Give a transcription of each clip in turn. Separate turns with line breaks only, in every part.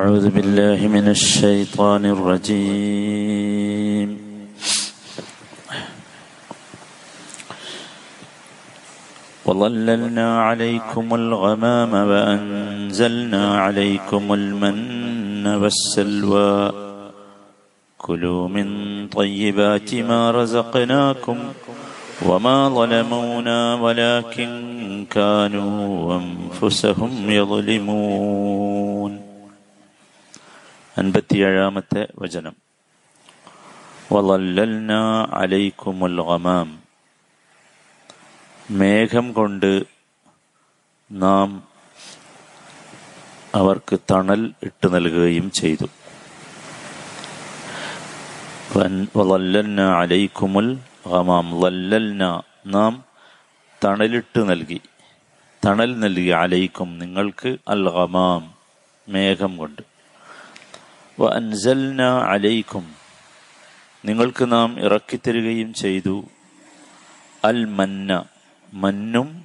أعوذ بالله من الشيطان الرجيم. وظللنا عليكم الغمام وأنزلنا عليكم المن والسلوى. كلوا من طيبات ما رزقناكم وما ظلمونا ولكن كانوا أنفسهم يظلمون. അൻപത്തിയേഴാമത്തെ വചനം. വളല്ലൽന അലൈക്കുമുൽ ഗമാം. മേഘം കൊണ്ട് നാം അവർക്ക് തണൽ ഇട്ട് നൽകുകയും ചെയ്തു. വളല്ലൽന അലൈക്കുമുൽ ഗമാം. ലല്ലൽന നാം തണലിട്ട് നൽകി. തണൽ നൽകി അലൈക്കും നിങ്ങൾക്ക് അൽ ഗമാം മേഘം കൊണ്ട്. അൻസൽന അലൈക്കും. നിങ്ങൾക്ക് നാം ഇറക്കിത്തരികയും ചെയ്തു. അൽ മന്ന മന്നും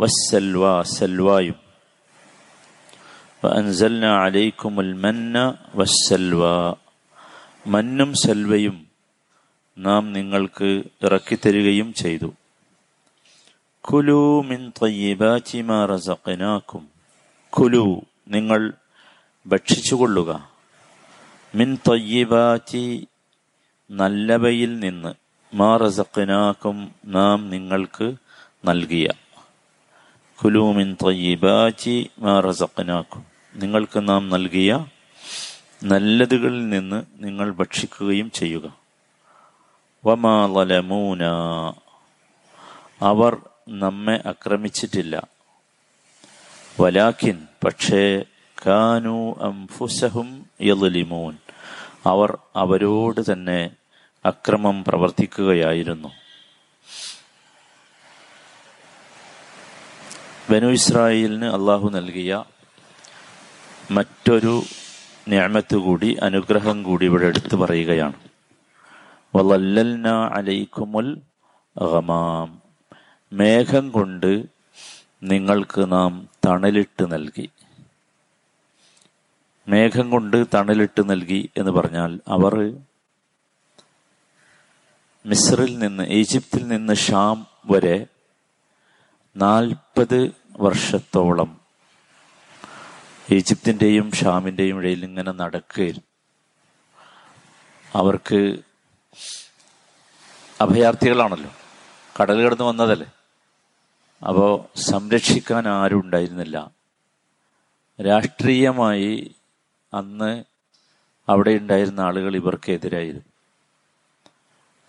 വസ്സൽവ സൽവായും. അൻസൽന അലൈക്കും അൽ മന്ന വസ്സൽവ. മന്നും സൽവയും നാം നിങ്ങൾക്ക് ഇറക്കിത്തരികയും ചെയ്തു. കുലു മിൻ തയ്യിബാറ്റി മാ റസഖനാക്കും. കുലു നിങ്ങൾ ഭക്ഷിച്ചുകൊള്ളുക. മിൻ തൊയ്യബാറ്റി നല്ലവയിൽ നിന്ന് മാ റസഖനാക്കും നാം നിങ്ങൾക്ക് നൽകിയ. കുലൂമിൻ മിൻ തൊയ്യബാറ്റി മാ റസഖനാക്കും നിങ്ങൾക്ക് നാം നൽകിയ നല്ലതുകളിൽ നിന്ന് നിങ്ങൾ ഭക്ഷിക്കുകയും ചെയ്യുക. വമാലമൂന അവർ നമ്മെ ആക്രമിച്ചിട്ടില്ല. വലാഖിൻ പക്ഷേ കാനു അംഫുസഹും അവർ അവരോട് തന്നെ അക്രമം പ്രവർത്തിക്കുകയായിരുന്നു. ബനു ഇസ്രായേലിന് അള്ളാഹു നൽകിയ മറ്റൊരു ഞാമത്ത് കൂടി അനുഗ്രഹം കൂടി ഇവിടെ എടുത്തു പറയുകയാണ്. മേഘം കൊണ്ട് നിങ്ങൾക്ക് നാം തണലിട്ട് നൽകി. മേഘം കൊണ്ട് തണലിട്ട് നൽകി എന്ന് പറഞ്ഞാൽ അവർ മിസ്രിൽ നിന്ന് ഈജിപ്തിൽ നിന്ന് ഷാം വരെ നാൽപ്പത് വർഷത്തോളം ഈജിപ്തിന്റെയും ഷാമിന്റെയും ഇടയിൽ ഇങ്ങനെ നടക്കുകയായിരുന്നു. അവർക്ക് അഭയാർത്ഥികളാണല്ലോ. കടൽ കടന്ന് വന്നതല്ലേ? അപ്പോൾ സംരക്ഷിക്കാൻ ആരും ഉണ്ടായിരുന്നില്ല. രാഷ്ട്രീയമായി അന്ന് അവിടെ ഉണ്ടായിരുന്ന ആളുകൾ ഇവർക്കെതിരായിരുന്നു.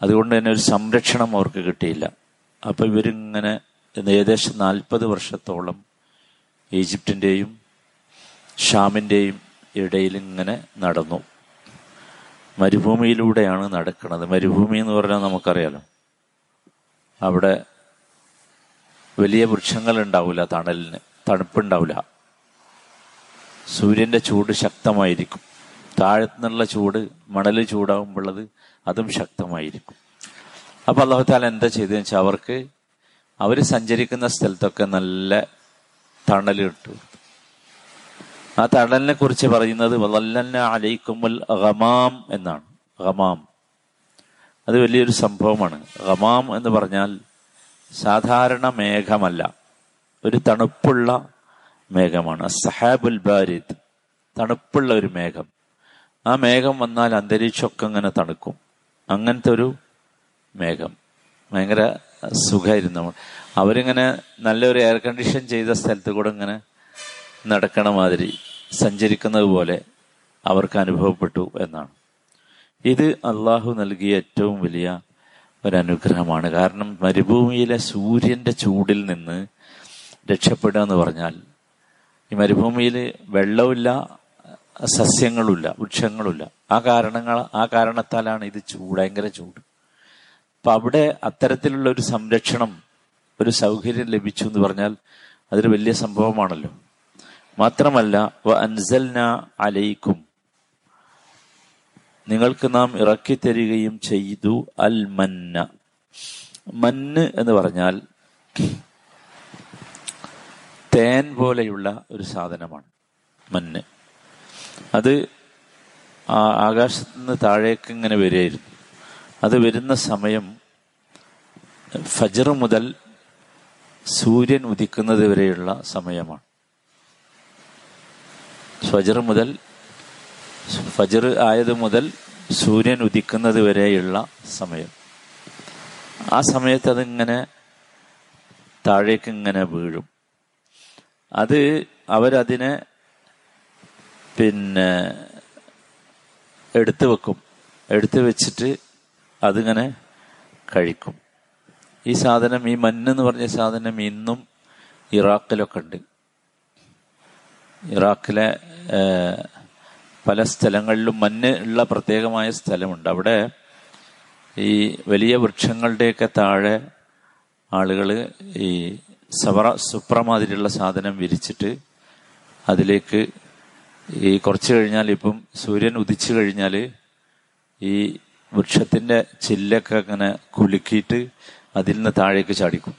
അതുകൊണ്ട് തന്നെ ഒരു സംരക്ഷണം അവർക്ക് കിട്ടിയില്ല. അപ്പൊ ഇവരിങ്ങനെ ഏകദേശം നാൽപ്പത് വർഷത്തോളം ഈജിപ്തിന്റെയും ഷാമിന്റെയും ഇടയിൽ ഇങ്ങനെ നടന്നു. മരുഭൂമിയിലൂടെയാണ് നടക്കുന്നത്. മരുഭൂമി എന്ന് പറഞ്ഞാൽ നമുക്കറിയാലോ അവിടെ വലിയ വൃക്ഷങ്ങൾ ഉണ്ടാവില്ല തണലിന് തണുപ്പുണ്ടാവില്ല സൂര്യന്റെ ചൂട് ശക്തമായിരിക്കും. താഴത്തുനിന്നുള്ള ചൂട് മണൽ ചൂടാകുമ്പോഴത് അതും ശക്തമായിരിക്കും. അപ്പൊ അള്ളാഹുത്താല എന്താ ചെയ്തതെന്ന് വെച്ചാൽ അവർക്ക് അവർ സഞ്ചരിക്കുന്ന സ്ഥലത്തൊക്കെ നല്ല തണൽ കിട്ടും. ആ തണലിനെ കുറിച്ച് പറയുന്നത് വല്ലന്ന അലൈക്കുമുൽ ഗമാം എന്നാണ്. റമാം അത് വലിയൊരു സംഭവമാണ്. റമാം എന്ന് പറഞ്ഞാൽ സാധാരണ മേഘമല്ല. ഒരു തണുപ്പുള്ള മേഘമാണ്. സഹാബുൽ ബാരിദ് തണുപ്പുള്ള ഒരു മേഘം. ആ മേഘം വന്നാൽ അന്തരീക്ഷമൊക്കെ അങ്ങനെ തണുക്കും. അങ്ങനത്തെ ഒരു മേഘം. ഭയങ്കര സുഖമായിരുന്നു അവരിങ്ങനെ നല്ലൊരു എയർ കണ്ടീഷൻ ചെയ്ത സ്ഥലത്ത് കൂടെ ഇങ്ങനെ നടക്കണ മാതിരി സഞ്ചരിക്കുന്നത് പോലെ അവർക്ക് അനുഭവപ്പെട്ടു എന്നാണ്. ഇത് അള്ളാഹു നൽകിയ ഏറ്റവും വലിയ ഒരു അനുഗ്രഹമാണ് കാരണം മരുഭൂമിയിലെ സൂര്യന്റെ ചൂടിൽ നിന്ന് രക്ഷപ്പെടുക എന്ന് പറഞ്ഞാൽ ഈ മരുഭൂമിയിൽ വെള്ളമില്ല സസ്യങ്ങളുമില്ല വൃക്ഷങ്ങളുമില്ല. ആ കാരണങ്ങൾ ആ കാരണത്താലാണ് ഇത് ചൂട് ഭയങ്കര ചൂട്. അപ്പൊ അവിടെ അത്തരത്തിലുള്ള ഒരു സംരക്ഷണം ഒരു സൗകര്യം ലഭിച്ചു എന്ന് പറഞ്ഞാൽ അതൊരു വലിയ സംഭവമാണല്ലോ. മാത്രമല്ല അൻസൽന അലൈക്കും. നിങ്ങൾക്ക് നാം ഇറക്കി തരികയും ചെയ്തു അൽ മന്ന. മന്ന് എന്ന് പറഞ്ഞാൽ തേൻ പോലെയുള്ള ഒരു സാധനമാണ് മഞ്ഞ് അത് ആകാശത്ത് നിന്ന് താഴേക്ക് ഇങ്ങനെ വരികയായിരുന്നു. അത് വരുന്ന സമയം ഫജർ മുതൽ സൂര്യൻ ഉദിക്കുന്നത് വരെയുള്ള സമയമാണ്. ഫജർ മുതൽ ഫജർ ആയത് മുതൽ സൂര്യൻ ഉദിക്കുന്നത് വരെയുള്ള സമയം. ആ സമയത്ത് അതിങ്ങനെ താഴേക്ക് ഇങ്ങനെ വീഴും. അത് അവരതിനെ പിന്നെ എടുത്തു വെക്കും. എടുത്തു വെച്ചിട്ട് അതിങ്ങനെ കഴിക്കും. ഈ സാധനം ഈ മഞ്ഞെന്ന് പറഞ്ഞ സാധനം ഇന്നും ഇറാഖിലൊക്കെ ഉണ്ട് ഇറാഖിലെ പല സ്ഥലങ്ങളിലും മഞ്ഞ് ഉള്ള പ്രത്യേകമായ സ്ഥലമുണ്ട്. അവിടെ ഈ വലിയ വൃക്ഷങ്ങളുടെയൊക്കെ താഴെ ആളുകൾ ഈ സവറ സുപ്രമാതിരിയുള്ള സാധനം വിരിച്ചിട്ട് അതിലേക്ക് ഈ കുറച്ച് കഴിഞ്ഞാൽ ഇപ്പം സൂര്യൻ ഉദിച്ചു കഴിഞ്ഞാൽ ഈ വൃക്ഷത്തിന്റെ ചില്ലൊക്കെ അങ്ങനെ കുലുക്കിയിട്ട് അതിൽ നിന്ന് താഴേക്ക് ചാടിക്കും.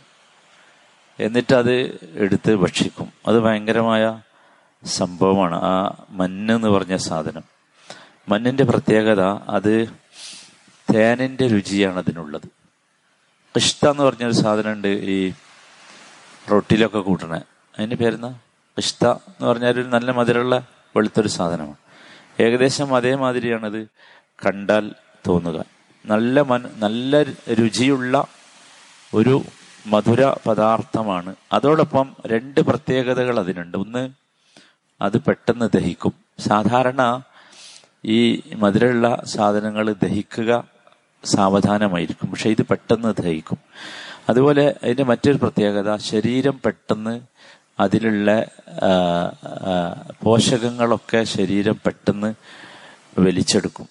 എന്നിട്ട് അത് എടുത്ത് ഭക്ഷിക്കും. അത് ഭയങ്കരമായ സംഭവമാണ്. ആ മഞ്ഞ് എന്ന് പറഞ്ഞ സാധനം. മഞ്ഞിന്റെ പ്രത്യേകത അത് തേനിന്റെ രുചിയാണ് അതിനുള്ളത്. ഇഷ്ട എന്ന് പറഞ്ഞൊരു സാധനമുണ്ട് ഈ റൊട്ടിലൊക്കെ കൂട്ടണേ. അതിന് പേരെന്താ? പിസ്ത എന്ന് പറഞ്ഞാൽ ഒരു നല്ല മധുരമുള്ള വെളുത്തൊരു സാധനമാണ്. ഏകദേശം അതേമാതിരിയാണത് കണ്ടാൽ തോന്നുക. നല്ല മൻ നല്ല രുചിയുള്ള ഒരു മധുര പദാർത്ഥമാണ്. അതോടൊപ്പം രണ്ട് പ്രത്യേകതകൾ അതിനുണ്ട്. ഒന്ന് അത് പെട്ടെന്ന് ദഹിക്കും. സാധാരണ ഈ മധുരമുള്ള സാധനങ്ങൾ ദഹിക്കുക സാവധാനമായിരിക്കും. പക്ഷെ ഇത് പെട്ടെന്ന് ദഹിക്കും. അതുപോലെ അതിന്റെ മറ്റൊരു പ്രത്യേകത ശരീരം പെട്ടെന്ന് അതിലുള്ള പോഷകങ്ങളൊക്കെ ശരീരം പെട്ടെന്ന് വലിച്ചെടുക്കും.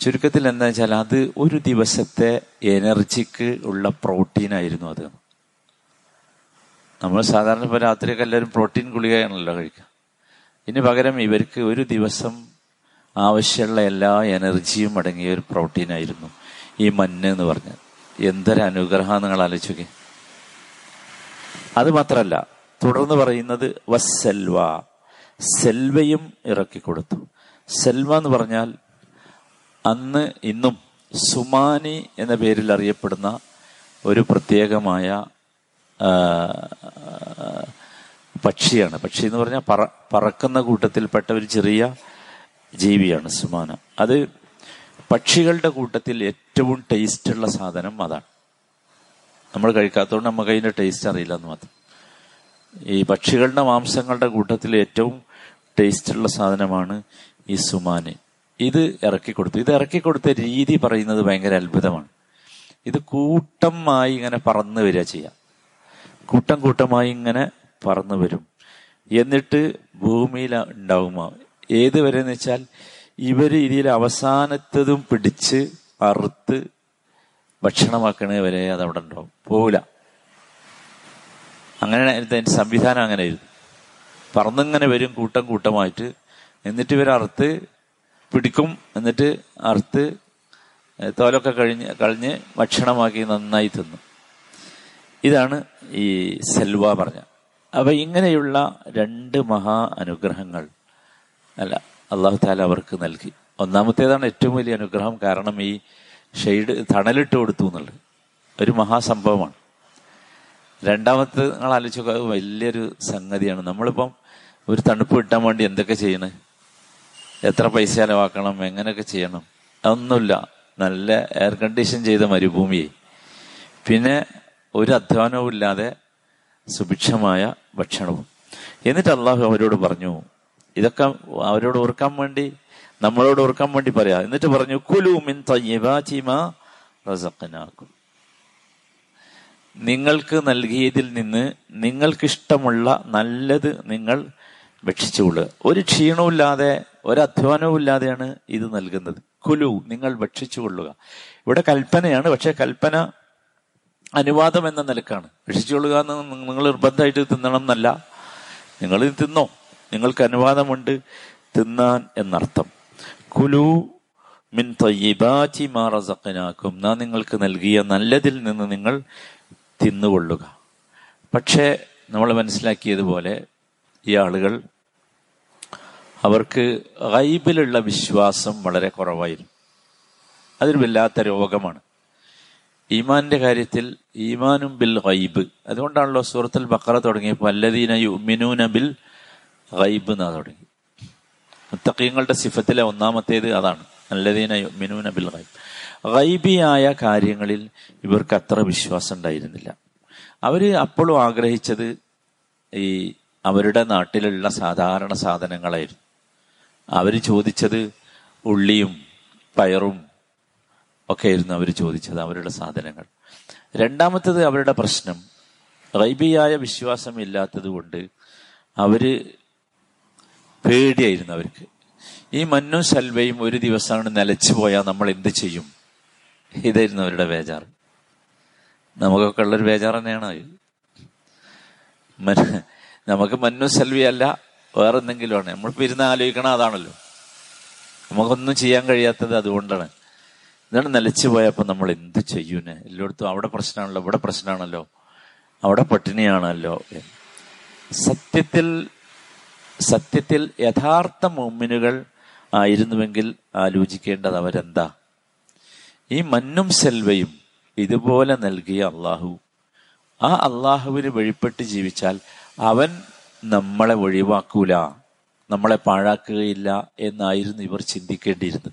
ചുരുക്കത്തിൽ എന്താ വെച്ചാൽ അത് ഒരു ദിവസത്തെ എനർജിക്ക് ഉള്ള പ്രോട്ടീൻ ആയിരുന്നു അത്. നമ്മൾ സാധാരണ ഇപ്പോൾ രാത്രിയൊക്കെ എല്ലാവരും പ്രോട്ടീൻ ഗുളികയാണല്ലോ കഴിക്കുക. ഇതിന് പകരം ഇവർക്ക് ഒരു ദിവസം ആവശ്യമുള്ള എല്ലാ എനർജിയും അടങ്ങിയ ഒരു പ്രോട്ടീൻ ആയിരുന്നു ഈ മഞ്ഞ് എന്ന് പറഞ്ഞത് എന്തൊരു അനുഗ്രഹം നിങ്ങൾ ആലോചിക്കുക അത് മാത്രല്ല തുടർന്ന് പറയുന്നത് വസ്സെൽവ. സെൽവയും ഇറക്കി കൊടുത്തു സെൽവ എന്ന് പറഞ്ഞാൽ അന്ന് ഇന്നും സുമാനി എന്ന പേരിൽ അറിയപ്പെടുന്ന ഒരു പ്രത്യേകമായ പക്ഷിയാണ്. പക്ഷി എന്ന് പറഞ്ഞാൽ പറ പറക്കുന്ന കൂട്ടത്തിൽപ്പെട്ട ഒരു ചെറിയ ജീവിയാണ് സുമാന. അത് പക്ഷികളുടെ കൂട്ടത്തിൽ ഏറ്റവും ടേസ്റ്റ് ഉള്ള സാധനം അതാണ്. നമ്മൾ കഴിക്കാത്തതുകൊണ്ട് നമുക്ക് അതിന്റെ ടേസ്റ്റ് അറിയില്ല എന്ന് മാത്രം. ഈ പക്ഷികളുടെ മാംസങ്ങളുടെ കൂട്ടത്തിൽ ഏറ്റവും ടേസ്റ്റ് ഉള്ള സാധനമാണ് ഈ സുമാന്. ഇത് ഇറക്കി കൊടുത്തു. ഇത് ഇറക്കി കൊടുത്ത രീതി പറയുന്നത് ഭയങ്കര അത്ഭുതമാണ്. ഇത് കൂട്ടമായി ഇങ്ങനെ പറന്നു വരിക ചെയ്യാം. കൂട്ടം കൂട്ടമായി ഇങ്ങനെ പറന്നു വരും. എന്നിട്ട് ഭൂമിയിൽ ഉണ്ടാവുമോ. ഏത് വരെ എന്ന് വെച്ചാൽ ഇവർ ഇതിൽ അവസാനത്തതും പിടിച്ച് അറുത്ത് ഭക്ഷണമാക്കണവരെ അത് അവിടെ ഉണ്ടാവും. പോവില്ല. അങ്ങനെ അതിന്റെ സംവിധാനം അങ്ങനെ ആയിരുന്നു പറന്നിങ്ങനെ വരും കൂട്ടം കൂട്ടമായിട്ട്. എന്നിട്ട് ഇവർ അറുത്ത് പിടിക്കും. എന്നിട്ട് അറുത്ത് തോലൊക്കെ കഴിഞ്ഞ് കളഞ്ഞ് ഭക്ഷണമാക്കി നന്നായി തിന്നു. ഇതാണ് ഈ സെൽവ പറഞ്ഞ. അപ്പൊ ഇങ്ങനെയുള്ള രണ്ട് മഹാ അനുഗ്രഹങ്ങൾ. അല്ല അള്ളാഹു താല അവർക്ക് നൽകി. ഒന്നാമത്തേതാണ് ഏറ്റവും വലിയ അനുഗ്രഹം കാരണം ഈ ഷെയ്ഡ് തണലിട്ട് കൊടുത്തു എന്നുള്ളത്. ഒരു മഹാസംഭവമാണ്. രണ്ടാമത്തെ നിങ്ങൾ ആലോചിക്കുക വലിയൊരു സംഗതിയാണ്. നമ്മളിപ്പം ഒരു തണുപ്പ് കിട്ടാൻ വേണ്ടി എന്തൊക്കെ ചെയ്യണേ? എത്ര പൈസ ചെലവാക്കണം? എങ്ങനെയൊക്കെ ചെയ്യണം? അതൊന്നുമില്ല. നല്ല എയർ കണ്ടീഷൻ ചെയ്ത മരുഭൂമിയെ. പിന്നെ ഒരു അധ്വാനവും ഇല്ലാതെ സുഭിക്ഷമായ ഭക്ഷണവും. എന്നിട്ട് അള്ളാഹു അവരോട് പറഞ്ഞു ഇതൊക്കെ അവരോട് ഓർക്കാൻ വേണ്ടി നമ്മളോട് ഓർക്കാൻ വേണ്ടി പറയാം. എന്നിട്ട് പറഞ്ഞു കുലു മിൻ റസഖനാക്കും. നിങ്ങൾക്ക് നൽകിയതിൽ നിന്ന് നിങ്ങൾക്കിഷ്ടമുള്ള നല്ലത് നിങ്ങൾ ഭക്ഷിച്ചുകൊള്ളുക. ഒരു ക്ഷീണവുമില്ലാതെ ഒരു അധ്വാനവും ഇല്ലാതെയാണ് ഇത് നൽകുന്നത്. കുലു നിങ്ങൾ ഭക്ഷിച്ചുകൊള്ളുക. ഇവിടെ കൽപ്പനയാണ്. പക്ഷെ കൽപ്പന അനുവാദം എന്ന നിലക്കാണ്. ഭക്ഷിച്ചുകൊള്ളുക എന്ന് നിങ്ങൾ നിർബന്ധമായിട്ട് തിന്നണം എന്നല്ല. നിങ്ങൾ തിന്നോ. നിങ്ങൾക്ക് അനുവാദമുണ്ട് തിന്നാൻ എന്നർത്ഥം. കുലു മിൻ തയ്യിബാറ്റി മാറസക്കനാക്കും നാം നിങ്ങൾക്ക് നൽകിയ നല്ലതിൽ നിന്ന് നിങ്ങൾ തിന്നുകൊള്ളുക. പക്ഷേ നമ്മൾ മനസ്സിലാക്കിയതുപോലെ ഈ ആളുകൾ അവർക്ക് ഗൈബിലുള്ള വിശ്വാസം വളരെ കുറവായിരുന്നു. അതൊരു വല്ലാത്ത രോഗമാണ്. ഈമാന്റെ കാര്യത്തിൽ ഈമാനും ബിൽ ഗൈബ്. അതുകൊണ്ടാണല്ലോ സൂറത്തുൽ ബക്കറ തുടങ്ങിയപ്പോൾ അല്ലദീന യുമിനൂന ബിൽ ഗൈബ് എന്നാ തുടങ്ങി. മുത്തക്കീങ്ങളുടെ സിഫത്തിലെ ഒന്നാമത്തേത് അതാണ്. അല്ലദീന മിനുവിന ബിൽ ഗൈബ്. ഗൈബിയായ കാര്യങ്ങളിൽ ഇവർക്ക് അത്ര വിശ്വാസം ഉണ്ടായിരുന്നില്ല. അവർ അപ്പോഴും ആഗ്രഹിച്ചത് ഈ അവരുടെ നാട്ടിലുള്ള സാധാരണ സാധനങ്ങളായിരുന്നു. അവർ ചോദിച്ചത് ഉള്ളിയും പയറും ഒക്കെ ആയിരുന്നു അവർ ചോദിച്ചത് അവരുടെ സാധനങ്ങൾ. രണ്ടാമത്തത് അവരുടെ പ്രശ്നം. റൈബിയായ വിശ്വാസം ഇല്ലാത്തത് കൊണ്ട് അവർ പേടിയായിരുന്നു അവർക്ക്. ഈ മണ്ണും ശൽവയും ഒരു ദിവസമാണ് നിലച്ചു പോയാൽ നമ്മൾ എന്ത് ചെയ്യും? ഇതായിരുന്നു അവരുടെ ബേജാറ്. നമുക്കൊക്കെ ഉള്ളൊരു ബേജാർ തന്നെയാണ് നമുക്ക് മന്നു സെൽവിയല്ല വേറെ എന്തെങ്കിലുമാണ് നമ്മൾ ഇരുന്ന് ആലോചിക്കണം അതാണല്ലോ. നമുക്കൊന്നും ചെയ്യാൻ കഴിയാത്തത് അതുകൊണ്ടാണ്. ഇതാണ് നിലച്ചു പോയപ്പോൾ നമ്മൾ എന്ത് ചെയ്യൂന്? എല്ലായിടത്തും അവിടെ പ്രശ്നമാണല്ലോ ഇവിടെ പ്രശ്നമാണല്ലോ അവിടെ പട്ടിണിയാണല്ലോ സത്യത്തിൽ സത്യത്തിൽ യഥാർത്ഥ മുമ്മിനുകൾ ആയിരുന്നുവെങ്കിൽ ആലോചിക്കേണ്ടത് അവരെന്താ? ഈ മന്നും സെൽവയും ഇതുപോലെ നൽകിയ അള്ളാഹു. ആ അള്ളാഹുവിന് വഴിപ്പെട്ട് ജീവിച്ചാൽ അവൻ നമ്മളെ ഒഴിവാക്കൂല നമ്മളെ പാഴാക്കുകയില്ല എന്നായിരുന്നു ഇവർ ചിന്തിക്കേണ്ടിയിരുന്നത്.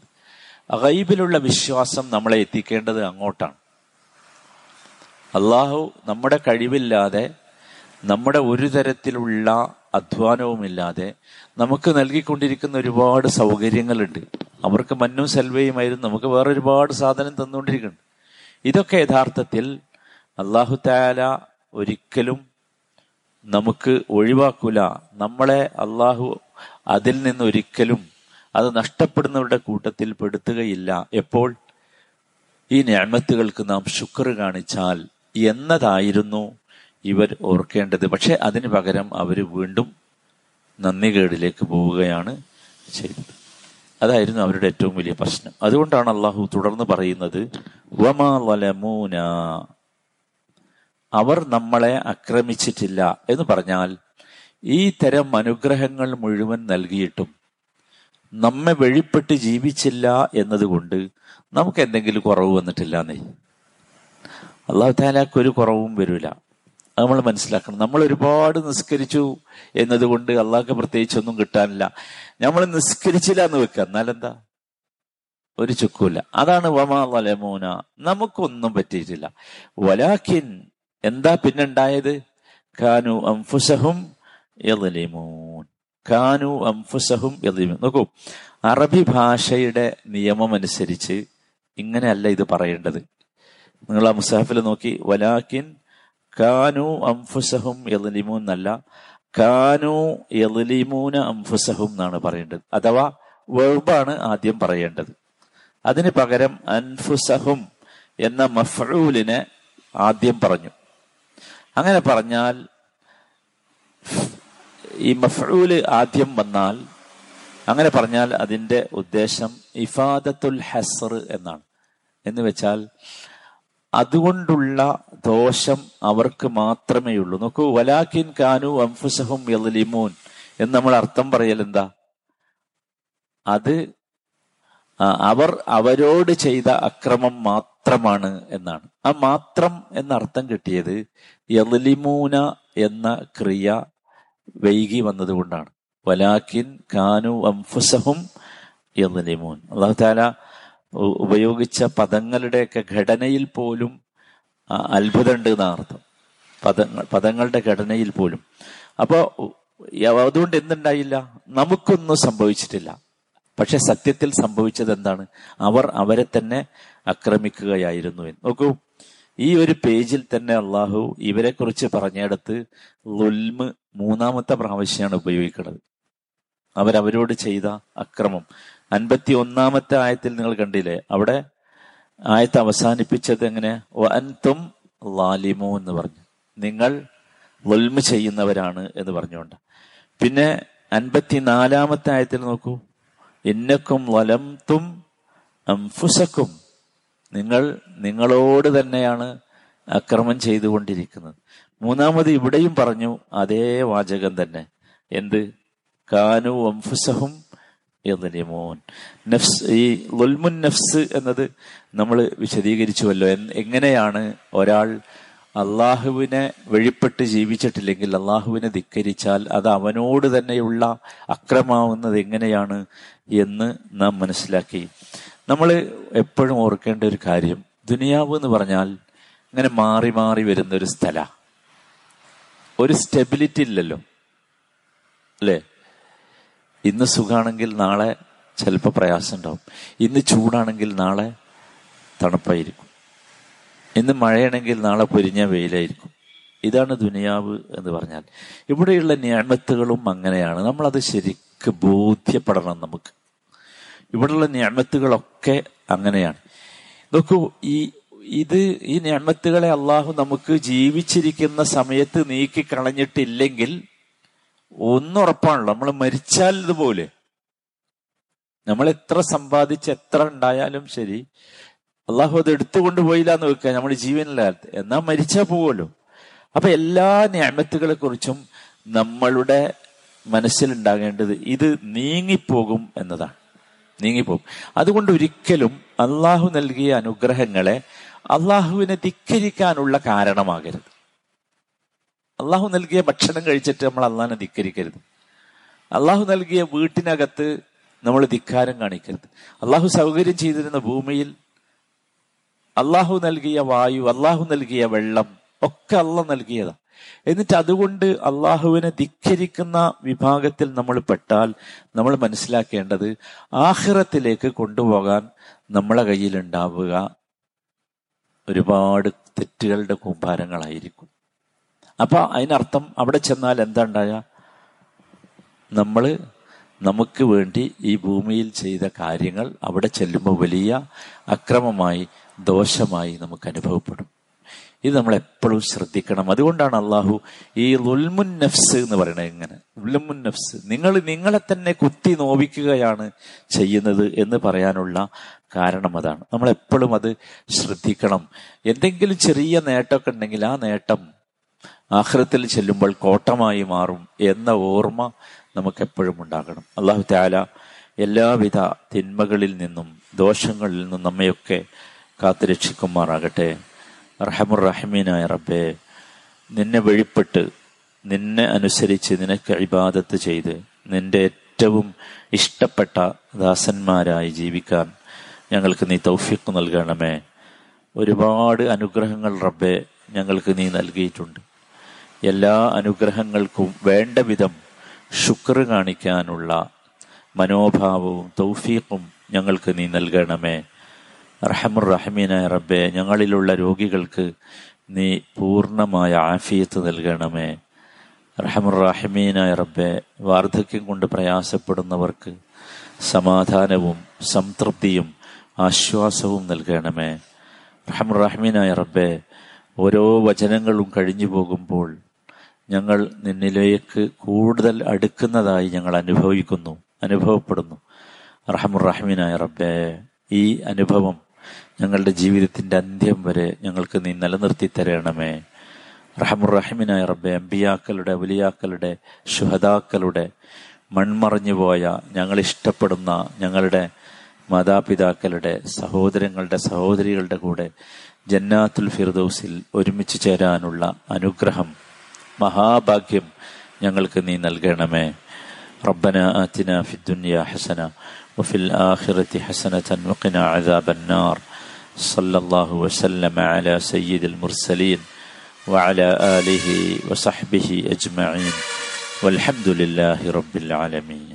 ഗൈബിലുള്ള വിശ്വാസം നമ്മളെ എത്തിക്കേണ്ടത് അങ്ങോട്ടാണ്. അള്ളാഹു നമ്മുടെ കഴിവില്ലാതെ നമ്മുടെ ഒരു തരത്തിലുള്ള അധ്വാനവുമില്ലാതെ നമുക്ക് നൽകിക്കൊണ്ടിരിക്കുന്ന ഒരുപാട് സൗകര്യങ്ങളുണ്ട്. അവർക്ക് മന്നും സെൽവയുമായിരുന്നു. നമുക്ക് വേറെ ഒരുപാട് സാധനം തന്നുകൊണ്ടിരിക്കുന്നു ഇതൊക്കെ യഥാർത്ഥത്തിൽ അള്ളാഹു താല ഒരിക്കലും നമുക്ക് ഒഴിവാക്കൂല. നമ്മളെ അള്ളാഹു അതിൽ നിന്ന് ഒരിക്കലും അത് നഷ്ടപ്പെടുന്നവരുടെ കൂട്ടത്തിൽ പെടുത്തുകയില്ല. എപ്പോൾ? ഈ ഞാമത്തുകൾക്ക് നാം ശുക്ർ കാണിച്ചാൽ. എന്നതായിരുന്നു ഇവർ ഓർക്കേണ്ടത്. പക്ഷെ അതിന് പകരം അവർ വീണ്ടും നന്ദികേടിലേക്ക് പോവുകയാണ് ചെയ്തത്. അതായിരുന്നു അവരുടെ ഏറ്റവും വലിയ പ്രശ്നം. അതുകൊണ്ടാണ് അള്ളാഹു തുടർന്ന് പറയുന്നത് അവർ നമ്മളെ ആക്രമിച്ചിട്ടില്ല എന്ന് പറഞ്ഞാൽ ഈ തരം അനുഗ്രഹങ്ങൾ മുഴുവൻ നൽകിയിട്ടും നമ്മെ വെളിപ്പെട്ട് ജീവിച്ചില്ല എന്നതുകൊണ്ട് നമുക്ക് എന്തെങ്കിലും കുറവ് വന്നിട്ടില്ല എന്നേ അള്ളാഹു താലാക്ക് ഒരു കുറവും വരില്ല നമ്മൾ മനസ്സിലാക്കണം. നമ്മൾ ഒരുപാട് നിസ്കരിച്ചു എന്നതുകൊണ്ട് അള്ളാഹ്ക്ക് പ്രത്യേകിച്ച് ഒന്നും കിട്ടാനില്ല. നമ്മൾ നിസ്കരിച്ചില്ല എന്ന് വെക്കുക. എന്നാലെന്താ? ഒരു ചുക്കൂല അതാണ് വമാ വലമൂന. നമുക്കൊന്നും പറ്റിയിട്ടില്ല. വലാഖിൻ എന്താ പിന്നുണ്ടായത്? കാനു അംഫുസഹും കാനു അംഫുസഹും നോക്കൂ അറബി ഭാഷയുടെ നിയമം അനുസരിച്ച് ഇങ്ങനെയല്ല ഇത് പറയേണ്ടത്. നിങ്ങൾ ആ മുസാഫിൽ നോക്കി വലാക്കിൻ കാനു അംഫുസഹും എലിമൂൻ എന്നല്ല കാനു എലിമൂന അംഫുസഹും എന്നാണ് പറയേണ്ടത്. അഥവാ വെർബാണ് ആദ്യം പറയേണ്ടത്. അതിന് പകരം അൻഫുസഹും എന്ന മഫൂലിനെ ആദ്യം പറഞ്ഞു. അങ്ങനെ പറഞ്ഞാൽ ഈ മഫൂൽ ആദ്യം വന്നാൽ അങ്ങനെ പറഞ്ഞാൽ അതിന്റെ ഉദ്ദേശം ഇഫാദത്തുൽ ഹസർ എന്നാണ്. എന്ന് വെച്ചാൽ അതുകൊണ്ടുള്ള ദോഷം അവർക്ക് മാത്രമേ ഉള്ളൂ. നോക്കൂ വലാഖിൻ കാനു അംഫുസഹും യലിമൂൻ എന്ന് നമ്മൾ അർത്ഥം പറയൽ എന്താ? അത് അവർ അവരോട് ചെയ്ത അക്രമം മാത്രമാണ് എന്നാണ്. ആ മാത്രം എന്ന അർത്ഥം കിട്ടിയത് യലിമൂന എന്ന ക്രിയ വൈകി വന്നതുകൊണ്ടാണ്. വലാഖിൻ കാനു അംഫുസഹും യലിമൂൻ അള്ളാഹു താല ഉപയോഗിച്ച പദങ്ങളുടെയൊക്കെ ഘടനയിൽ പോലും അത്ഭുതമുണ്ട് എന്നാണ് അർത്ഥം. പദങ്ങൾ പദങ്ങളുടെ ഘടനയിൽ പോലും. അപ്പോ അതുകൊണ്ട് എന്തുണ്ടായില്ല? നമുക്കൊന്നും സംഭവിച്ചിട്ടില്ല. പക്ഷെ സത്യത്തിൽ സംഭവിച്ചത് എന്താണ്? അവർ അവരെ തന്നെ ആക്രമിക്കുകയായിരുന്നു നോക്കൂ ഈ ഒരു പേജിൽ തന്നെ അള്ളാഹു ഇവരെ കുറിച്ച് പറഞ്ഞെടുത്ത് ലുൽമ് മൂന്നാമത്തെ പ്രാവശ്യമാണ് ഉപയോഗിക്കുന്നത്. അവരവരോട് ചെയ്ത അക്രമം. അൻപത്തി ഒന്നാമത്തെ ആയത്തിൽ നിങ്ങൾ കണ്ടില്ലേ? അവിടെ ആയത്ത് അവസാനിപ്പിച്ചത് എങ്ങനെ? അൻതും ലാലിമോ എന്ന് പറഞ്ഞു. നിങ്ങൾ വൽമ ചെയ്യുന്നവരാണ് എന്ന് പറഞ്ഞുകൊണ്ട്. പിന്നെ അൻപത്തിനാലാമത്തെ ആയത്തിൽ നോക്കൂ. ഇന്നക്കും വലംതും അംഫുസക്കും നിങ്ങൾ നിങ്ങളോട് തന്നെയാണ് അക്രമം ചെയ്തുകൊണ്ടിരിക്കുന്നത്. മൂന്നാമത് ഇവിടെയും പറഞ്ഞു അതേ വാചകം തന്നെ. എന്ത്? കാനു അംഫുസഹും യദ്ലിമൂൻ നഫ്സ് ഈ ലുൽമുൻ നഫ്സ് എന്നത് നമ്മൾ വിശദീകരിച്ചുവല്ലോ. എങ്ങനെയാണ് ഒരാൾ അള്ളാഹുവിനെ വഴിപ്പെട്ട് ജീവിച്ചിട്ടില്ലെങ്കിൽ അള്ളാഹുവിനെ ധിക്കരിച്ചാൽ അത് അവനോട് തന്നെയുള്ള അക്രമാവുന്നത് എങ്ങനെയാണ് എന്ന് നാം മനസ്സിലാക്കി. നമ്മൾ എപ്പോഴും ഓർക്കേണ്ട ഒരു കാര്യം. ദുനിയാവ് എന്ന് പറഞ്ഞാൽ ഇങ്ങനെ മാറി മാറി വരുന്ന ഒരു സ്ഥല. ഒരു സ്റ്റെബിലിറ്റി ഇല്ലല്ലോ. അല്ലേ? ഇന്ന് സുഖാണെങ്കിൽ നാളെ ചിലപ്പോൾ പ്രയാസം ഉണ്ടാവും. ഇന്ന് ചൂടാണെങ്കിൽ നാളെ തണുപ്പായിരിക്കും. ഇന്ന് മഴയാണെങ്കിൽ നാളെ പൊരിഞ്ഞ വെയിലായിരിക്കും. ഇതാണ് ദുനിയാവ് എന്ന് പറഞ്ഞാൽ. ഇവിടെയുള്ള ഞാമത്തുകളും അങ്ങനെയാണ്. നമ്മളത് ശരിക്ക് ബോധ്യപ്പെടണം നമുക്ക്. ഇവിടെയുള്ള ഞാമത്തുകളൊക്കെ അങ്ങനെയാണ്. നോക്കൂ ഈ ഇത് ഈ ഞാമത്തുകളെ അള്ളാഹു നമുക്ക് ജീവിച്ചിരിക്കുന്ന സമയത്ത് നീക്കി കളഞ്ഞിട്ടില്ലെങ്കിൽ ഒന്നുറപ്പാണല്ലോ. നമ്മൾ മരിച്ചാൽ ഇതുപോലെ. നമ്മൾ എത്ര സമ്പാദിച്ച് എത്ര ഉണ്ടായാലും ശരി അള്ളാഹു അത് എടുത്തുകൊണ്ട് പോയില്ല എന്ന് വെക്കുക നമ്മൾ ജീവനില്ലാത്ത എന്നാ മരിച്ചാൽ പോവുമല്ലോ. അപ്പൊ എല്ലാ ഞാമത്തുകളെ കുറിച്ചും നമ്മളുടെ മനസ്സിലുണ്ടാകേണ്ടത് ഇത് നീങ്ങിപ്പോകും എന്നതാണ്. നീങ്ങിപ്പോകും. അതുകൊണ്ട് ഒരിക്കലും അള്ളാഹു നൽകിയ അനുഗ്രഹങ്ങളെ അള്ളാഹുവിനെ ധിക്കരിക്കാനുള്ള കാരണമാകരുത്. അള്ളാഹു നൽകിയ ഭക്ഷണം കഴിച്ചിട്ട് നമ്മൾ അള്ളാഹിനെ ധിക്കരിക്കരുത്. അള്ളാഹു നൽകിയ വീട്ടിനകത്ത് നമ്മൾ ധിക്കാരം കാണിക്കരുത്. അള്ളാഹു സൗകര്യം ചെയ്തിരുന്ന ഭൂമിയിൽ അള്ളാഹു നൽകിയ വായു അള്ളാഹു നൽകിയ വെള്ളം ഒക്കെ അള്ള നൽകിയതാണ് എന്നിട്ട് അതുകൊണ്ട് അള്ളാഹുവിനെ ധിക്കരിക്കുന്ന വിഭാഗത്തിൽ നമ്മൾ പെട്ടാൽ നമ്മൾ മനസ്സിലാക്കേണ്ടത് ആഹ്റത്തിലേക്ക് കൊണ്ടുപോകാൻ നമ്മളെ കയ്യിലുണ്ടാവുക ഒരുപാട് തെറ്റുകളുടെ കൂമ്പാരങ്ങളായിരിക്കും. അപ്പൊ അതിനർത്ഥം അവിടെ ചെന്നാൽ എന്താ ഉണ്ടായ? നമ്മൾ നമുക്ക് വേണ്ടി ഈ ഭൂമിയിൽ ചെയ്ത കാര്യങ്ങൾ അവിടെ ചെല്ലുമ്പോൾ വലിയ അക്രമമായി ദോഷമായി നമുക്ക് അനുഭവപ്പെടും. ഇത് നമ്മൾ എപ്പോഴും ശ്രദ്ധിക്കണം. അതുകൊണ്ടാണ് അള്ളാഹു ഈ ലുൽമുൻ നഫ്സ് എന്ന് പറയുന്നത് ഇങ്ങനെ. ലുൽമുൻ നഫ്സ്. നിങ്ങൾ നിങ്ങളെ തന്നെ കുത്തി നോവിക്കുകയാണ് ചെയ്യുന്നത് എന്ന് പറയാനുള്ള കാരണം അതാണ്. നമ്മൾ എപ്പോഴും അത് ശ്രദ്ധിക്കണം. എന്തെങ്കിലും ചെറിയ നേട്ടമൊക്കെ ഉണ്ടെങ്കിൽ ആ നേട്ടം ആഹ്രത്തിൽ ചെല്ലുമ്പോൾ കോട്ടമായി മാറും എന്ന ഓർമ്മ നമുക്ക് എപ്പോഴും ഉണ്ടാകണം. അള്ളാഹു താല എല്ലാവിധ തിന്മകളിൽ നിന്നും ദോഷങ്ങളിൽ നിന്നും നമ്മയൊക്കെ കാത്തുരക്ഷിക്കുമാറാകട്ടെ. റഹമുറഹമീനായ റബ്ബേ നിന്നെ വഴിപ്പെട്ട് നിന്നെ അനുസരിച്ച് നിനക്ക് ഇബാദത്ത് ചെയ്ത് നിന്റെ ഏറ്റവും ഇഷ്ടപ്പെട്ട ദാസന്മാരായി ജീവിക്കാൻ ഞങ്ങൾക്ക് നീ തൗഫിക്ക് നൽകണമേ. ഒരുപാട് അനുഗ്രഹങ്ങൾ റബ്ബെ ഞങ്ങൾക്ക് നീ നൽകിയിട്ടുണ്ട്. എല്ലാ അനുഗ്രഹങ്ങൾക്കും വേണ്ട വിധം ശുക്ർ കാണിക്കാനുള്ള മനോഭാവവും തൗഫീഖും ഞങ്ങൾക്ക് നീ നൽകണമേ. റഹമുർ റഹമീനായ റബ്ബെ ഞങ്ങളിലുള്ള രോഗികൾക്ക് നീ പൂർണമായ ആഫിയത്ത് നൽകണമേ. റഹമുർ റഹമീനായ റബ്ബെ വാർദ്ധക്യം കൊണ്ട് പ്രയാസപ്പെടുന്നവർക്ക് സമാധാനവും സംതൃപ്തിയും ആശ്വാസവും നൽകണമേ. റഹമുർ റഹമീനായ റബ്ബെ ഓരോ വചനങ്ങളും കഴിഞ്ഞു പോകുമ്പോൾ ഞങ്ങൾ നിന്നിലേക്ക് കൂടുതൽ അടുക്കുന്നതായി ഞങ്ങൾ അനുഭവിക്കുന്നു അനുഭവപ്പെടുന്നു. റഹമുറഹമീനായ റബ്ബേ ഈ അനുഭവം ഞങ്ങളുടെ ജീവിതത്തിന്റെ അന്ത്യം വരെ ഞങ്ങൾക്ക് നീ നിലനിർത്തി തരണമേ. റഹമുർ റഹിമിനായ റബ്ബെ അമ്പിയാക്കളുടെ വലിയാക്കളുടെ ശുഹദാക്കളുടെ മൺമറഞ്ഞു പോയ ഞങ്ങൾ ഇഷ്ടപ്പെടുന്ന ഞങ്ങളുടെ മാതാപിതാക്കളുടെ സഹോദരങ്ങളുടെ സഹോദരികളുടെ കൂടെ ജന്നാത്തുൽ ഫിർദൌസിൽ ഒരുമിച്ച് ചേരാനുള്ള അനുഗ്രഹം മഹാഭാഗ്യം ഞങ്ങൾക്ക് നീ നൽകണമേ റബ്ബന ആതിന ഫിദ്ദുനിയ ഹസന وفي الآخرة حسنة وقنا عذاب النار صلى الله وسلم على سيد المرسلين وعلى آله وصحبه أجمعين والحمد لله رب العالمين